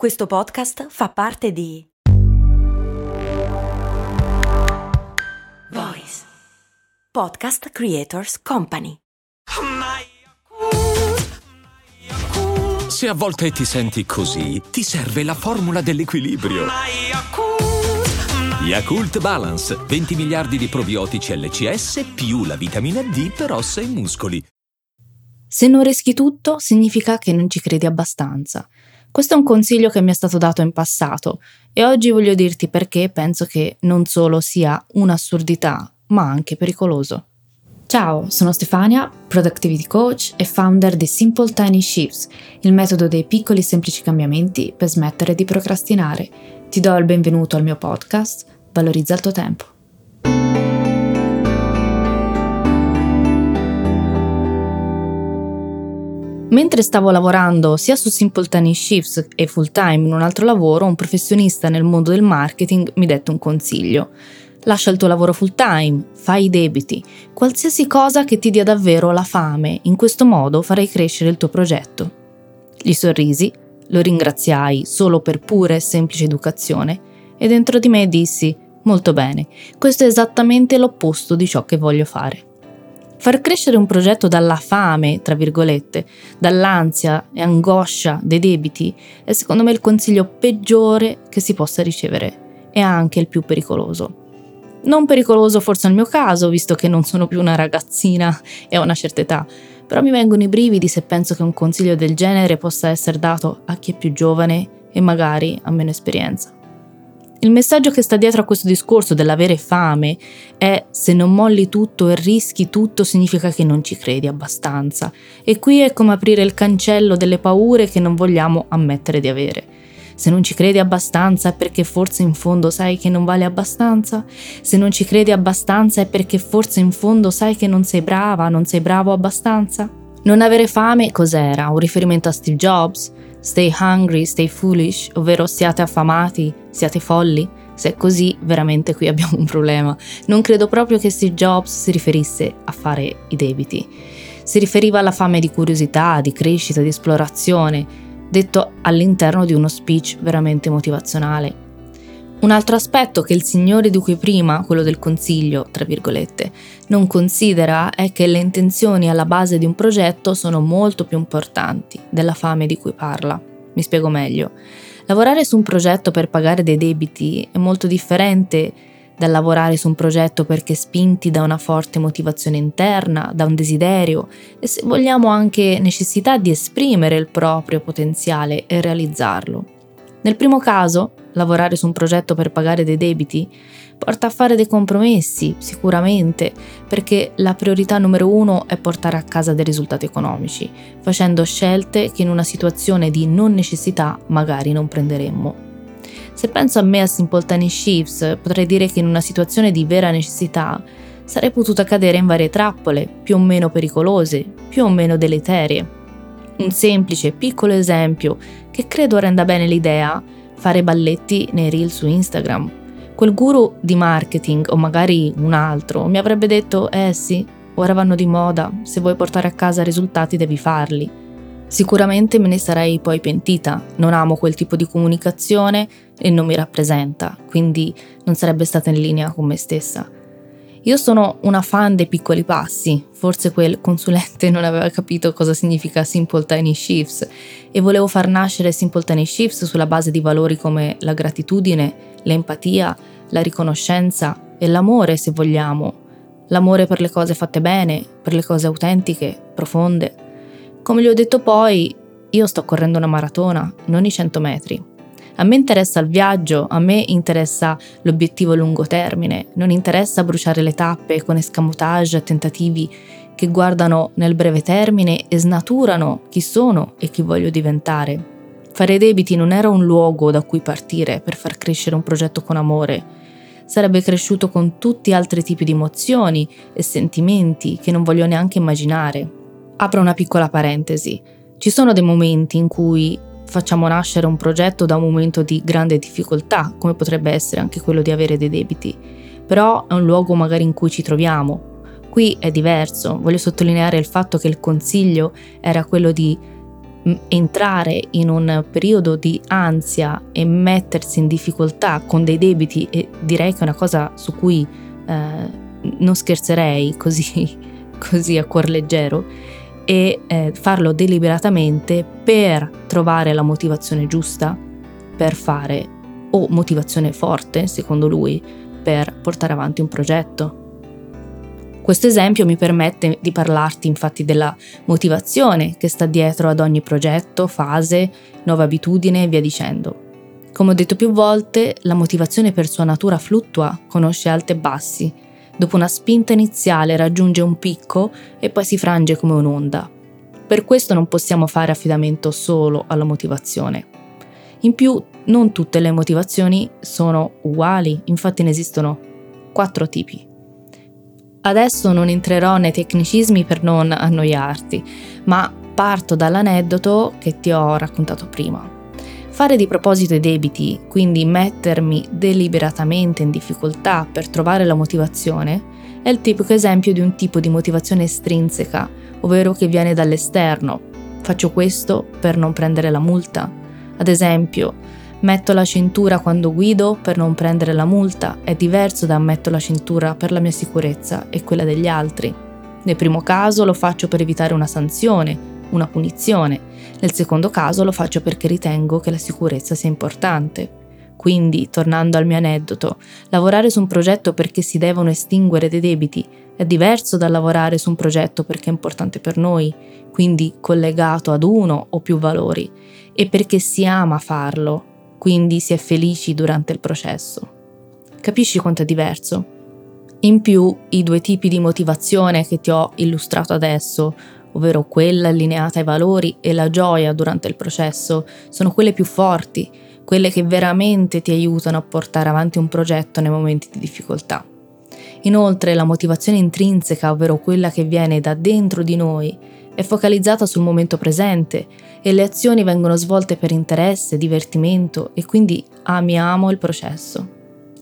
Questo podcast fa parte di Voice Podcast Creators Company. Se a volte ti senti così, ti serve la formula dell'equilibrio. Yakult Balance, 20 miliardi di probiotici LCS più la vitamina D per ossa e muscoli. Se non rischi tutto, significa che non ci credi abbastanza. Questo è un consiglio che mi è stato dato in passato e oggi voglio dirti perché penso che non solo sia un'assurdità, ma anche pericoloso. Ciao, sono Stefania, Productivity Coach e founder di Simple Tiny Shifts, il metodo dei piccoli semplici cambiamenti per smettere di procrastinare. Ti do il benvenuto al mio podcast, Valorizza il tuo tempo. Mentre stavo lavorando sia su Simple Tiny Shifts e full time in un altro lavoro, un professionista nel mondo del marketing mi dette un consiglio. Lascia il tuo lavoro full time, fai i debiti, qualsiasi cosa che ti dia davvero la fame, in questo modo farai crescere il tuo progetto. Gli sorrisi, lo ringraziai solo per pura e semplice educazione e dentro di me dissi, molto bene, questo è esattamente l'opposto di ciò che voglio fare. Far crescere un progetto dalla fame, tra virgolette, dall'ansia e angoscia dei debiti è secondo me il consiglio peggiore che si possa ricevere e anche il più pericoloso. Non pericoloso forse nel mio caso, visto che non sono più una ragazzina e ho una certa età, però mi vengono i brividi se penso che un consiglio del genere possa essere dato a chi è più giovane e magari ha meno esperienza. Il messaggio che sta dietro a questo discorso dell'avere fame è se non molli tutto e rischi tutto significa che non ci credi abbastanza. E qui è come aprire il cancello delle paure che non vogliamo ammettere di avere. Se non ci credi abbastanza è perché forse in fondo sai che non vale abbastanza? Se non ci credi abbastanza è perché forse in fondo sai che non sei brava, non sei bravo abbastanza? Non avere fame cos'era? Un riferimento a Steve Jobs? Stay hungry, stay foolish, ovvero siate affamati, siate folli? Se è così, veramente qui abbiamo un problema. Non credo proprio che Steve Jobs si riferisse a fare i debiti. Si riferiva alla fame di curiosità, di crescita, di esplorazione, detto all'interno di uno speech veramente motivazionale. Un altro aspetto che il signore di cui prima, quello del consiglio, tra virgolette, non considera è che le intenzioni alla base di un progetto sono molto più importanti della fame di cui parla. Mi spiego meglio. Lavorare su un progetto per pagare dei debiti è molto differente dal lavorare su un progetto perché spinti da una forte motivazione interna, da un desiderio e se vogliamo anche necessità di esprimere il proprio potenziale e realizzarlo. Nel primo caso, lavorare su un progetto per pagare dei debiti porta a fare dei compromessi, sicuramente, perché la priorità numero uno è portare a casa dei risultati economici, facendo scelte che in una situazione di non necessità magari non prenderemmo. Se penso a me a Simple Tiny Shifts, potrei dire che in una situazione di vera necessità sarei potuta cadere in varie trappole, più o meno pericolose, più o meno deleterie. Un semplice, piccolo esempio che credo renda bene l'idea fare balletti nei reel su Instagram. Quel guru di marketing o magari un altro mi avrebbe detto, eh sì, ora vanno di moda, se vuoi portare a casa risultati devi farli. Sicuramente me ne sarei poi pentita, non amo quel tipo di comunicazione e non mi rappresenta, quindi non sarebbe stata in linea con me stessa. Io sono una fan dei piccoli passi, forse quel consulente non aveva capito cosa significa Simple Tiny Shifts e volevo far nascere Simple Tiny Shifts sulla base di valori come la gratitudine, l'empatia, la riconoscenza e l'amore se vogliamo, l'amore per le cose fatte bene, per le cose autentiche, profonde. Come gli ho detto poi, io sto correndo una maratona, non i 100 metri. A me interessa il viaggio, a me interessa l'obiettivo a lungo termine, non interessa bruciare le tappe con escamotage e tentativi che guardano nel breve termine e snaturano chi sono e chi voglio diventare. Fare debiti non era un luogo da cui partire per far crescere un progetto con amore. Sarebbe cresciuto con tutti altri tipi di emozioni e sentimenti che non voglio neanche immaginare. Apro una piccola parentesi. Ci sono dei momenti in cui facciamo nascere un progetto da un momento di grande difficoltà, come potrebbe essere anche quello di avere dei debiti, però è un luogo magari in cui ci troviamo. Qui è diverso, voglio sottolineare il fatto che il consiglio era quello di entrare in un periodo di ansia e mettersi in difficoltà con dei debiti e direi che è una cosa su cui eh, non scherzerei così, così a cuor leggero e eh, farlo deliberatamente per trovare la motivazione giusta per fare o motivazione forte, secondo lui, per portare avanti un progetto. Questo esempio mi permette di parlarti infatti della motivazione che sta dietro ad ogni progetto, fase, nuova abitudine e via dicendo. Come ho detto più volte, la motivazione per sua natura fluttua, conosce alti e bassi. Dopo una spinta iniziale raggiunge un picco e poi si frange come un'onda. Per questo non possiamo fare affidamento solo alla motivazione. In più, non tutte le motivazioni sono uguali, infatti ne esistono quattro tipi. Adesso non entrerò nei tecnicismi per non annoiarti, ma parto dall'aneddoto che ti ho raccontato prima. Fare di proposito i debiti, quindi mettermi deliberatamente in difficoltà per trovare la motivazione, è il tipico esempio di un tipo di motivazione estrinseca, ovvero che viene dall'esterno. Faccio questo per non prendere la multa. Ad esempio, Metto la cintura quando guido per non prendere la multa, è diverso da metto la cintura per la mia sicurezza e quella degli altri. Nel primo caso lo faccio per evitare una sanzione, una punizione, nel secondo caso lo faccio perché ritengo che la sicurezza sia importante. Quindi, tornando al mio aneddoto, lavorare su un progetto perché si devono estinguere dei debiti è diverso dal lavorare su un progetto perché è importante per noi, quindi collegato ad uno o più valori, e perché si ama farlo, quindi si è felici durante il processo. Capisci quanto è diverso? In più, i due tipi di motivazione che ti ho illustrato adesso, ovvero quella allineata ai valori e la gioia durante il processo, sono quelle più forti, quelle che veramente ti aiutano a portare avanti un progetto nei momenti di difficoltà. Inoltre la motivazione intrinseca, ovvero quella che viene da dentro di noi, è focalizzata sul momento presente e le azioni vengono svolte per interesse, divertimento e quindi amiamo il processo.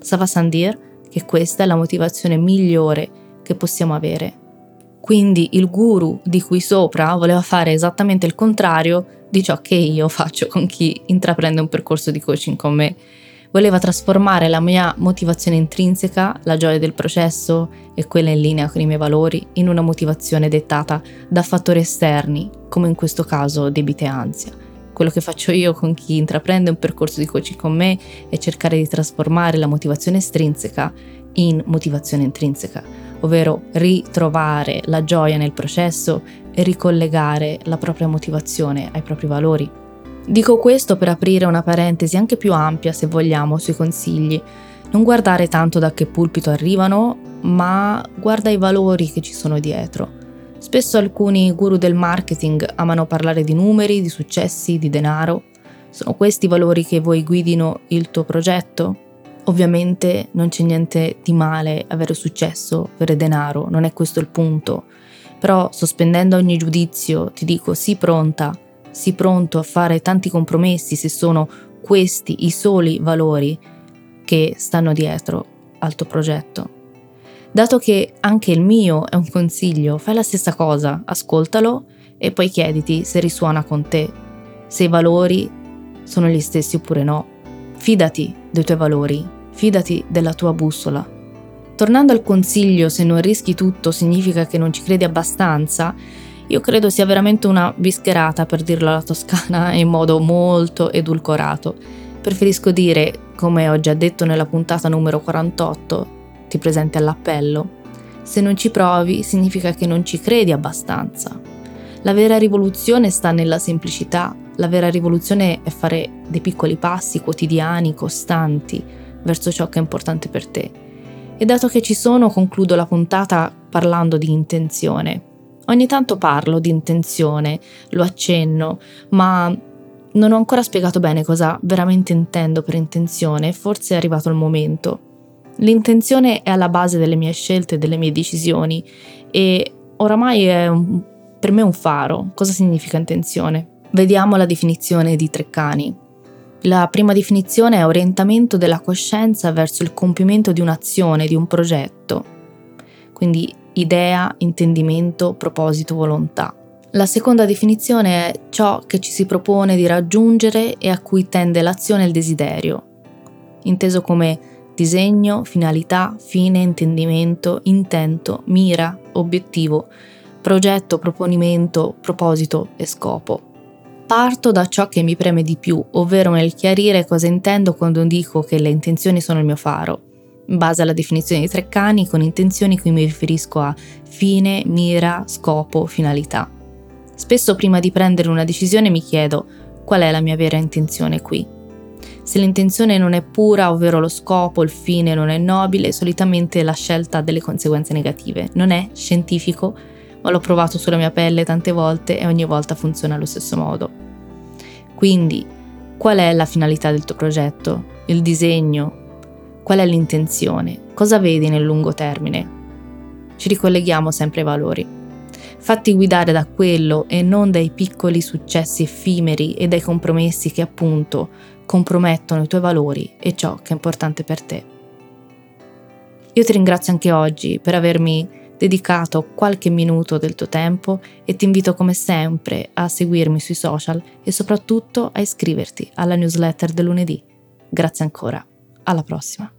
Sava Sandir che questa è la motivazione migliore che possiamo avere. Quindi il guru di cui sopra voleva fare esattamente il contrario di ciò che io faccio con chi intraprende un percorso di coaching con me Voleva trasformare la mia motivazione intrinseca, la gioia del processo e quella in linea con i miei valori, in una motivazione dettata da fattori esterni, come in questo caso debite e ansia. Quello che faccio io con chi intraprende un percorso di coaching con me è cercare di trasformare la motivazione estrinseca in motivazione intrinseca, ovvero ritrovare la gioia nel processo e ricollegare la propria motivazione ai propri valori. Dico questo per aprire una parentesi anche più ampia, se vogliamo, sui consigli. Non guardare tanto da che pulpito arrivano, ma guarda i valori che ci sono dietro. Spesso alcuni guru del marketing amano parlare di numeri, di successi, di denaro. Sono questi i valori che vuoi guidino il tuo progetto? Ovviamente non c'è niente di male avere successo, avere denaro, non è questo il punto. Però sospendendo ogni giudizio ti dico sii pronta sii pronto a fare tanti compromessi se sono questi i soli valori che stanno dietro al tuo progetto. Dato che anche il mio è un consiglio, fai la stessa cosa, ascoltalo e poi chiediti se risuona con te, se i valori sono gli stessi oppure no. Fidati dei tuoi valori, fidati della tua bussola. Tornando al consiglio, se non rischi tutto significa che non ci credi abbastanza, io credo sia veramente una bischerata per dirlo alla toscana in modo molto edulcorato. Preferisco dire, come ho già detto nella puntata numero 48, ti presenti all'appello, se non ci provi significa che non ci credi abbastanza. La vera rivoluzione sta nella semplicità, la vera rivoluzione è fare dei piccoli passi quotidiani, costanti, verso ciò che è importante per te. E dato che ci sono, concludo la puntata parlando di intenzione, Ogni tanto parlo di intenzione, lo accenno, ma non ho ancora spiegato bene cosa veramente intendo per intenzione, forse è arrivato il momento. L'intenzione è alla base delle mie scelte e delle mie decisioni e oramai è un, per me un faro. Cosa significa intenzione? Vediamo la definizione di Treccani. La prima definizione è orientamento della coscienza verso il compimento di un'azione, di un progetto. Quindi idea, intendimento, proposito, volontà. La seconda definizione è ciò che ci si propone di raggiungere e a cui tende l'azione e il desiderio, inteso come disegno, finalità, fine, intendimento, intento, mira, obiettivo, progetto, proponimento, proposito e scopo. Parto da ciò che mi preme di più, ovvero nel chiarire cosa intendo quando dico che le intenzioni sono il mio faro. In base alla definizione di Treccani, con intenzioni qui mi riferisco a fine, mira, scopo, finalità. Spesso prima di prendere una decisione mi chiedo qual è la mia vera intenzione qui. Se l'intenzione non è pura, ovvero lo scopo, il fine non è nobile, solitamente la scelta ha delle conseguenze negative. Non è scientifico, ma l'ho provato sulla mia pelle tante volte e ogni volta funziona allo stesso modo. Quindi, qual è la finalità del tuo progetto? Il disegno? Qual è l'intenzione? Cosa vedi nel lungo termine? Ci ricolleghiamo sempre ai valori. Fatti guidare da quello e non dai piccoli successi effimeri e dai compromessi che appunto compromettono i tuoi valori e ciò che è importante per te. Io ti ringrazio anche oggi per avermi dedicato qualche minuto del tuo tempo e ti invito come sempre a seguirmi sui social e soprattutto a iscriverti alla newsletter del lunedì. Grazie ancora, alla prossima.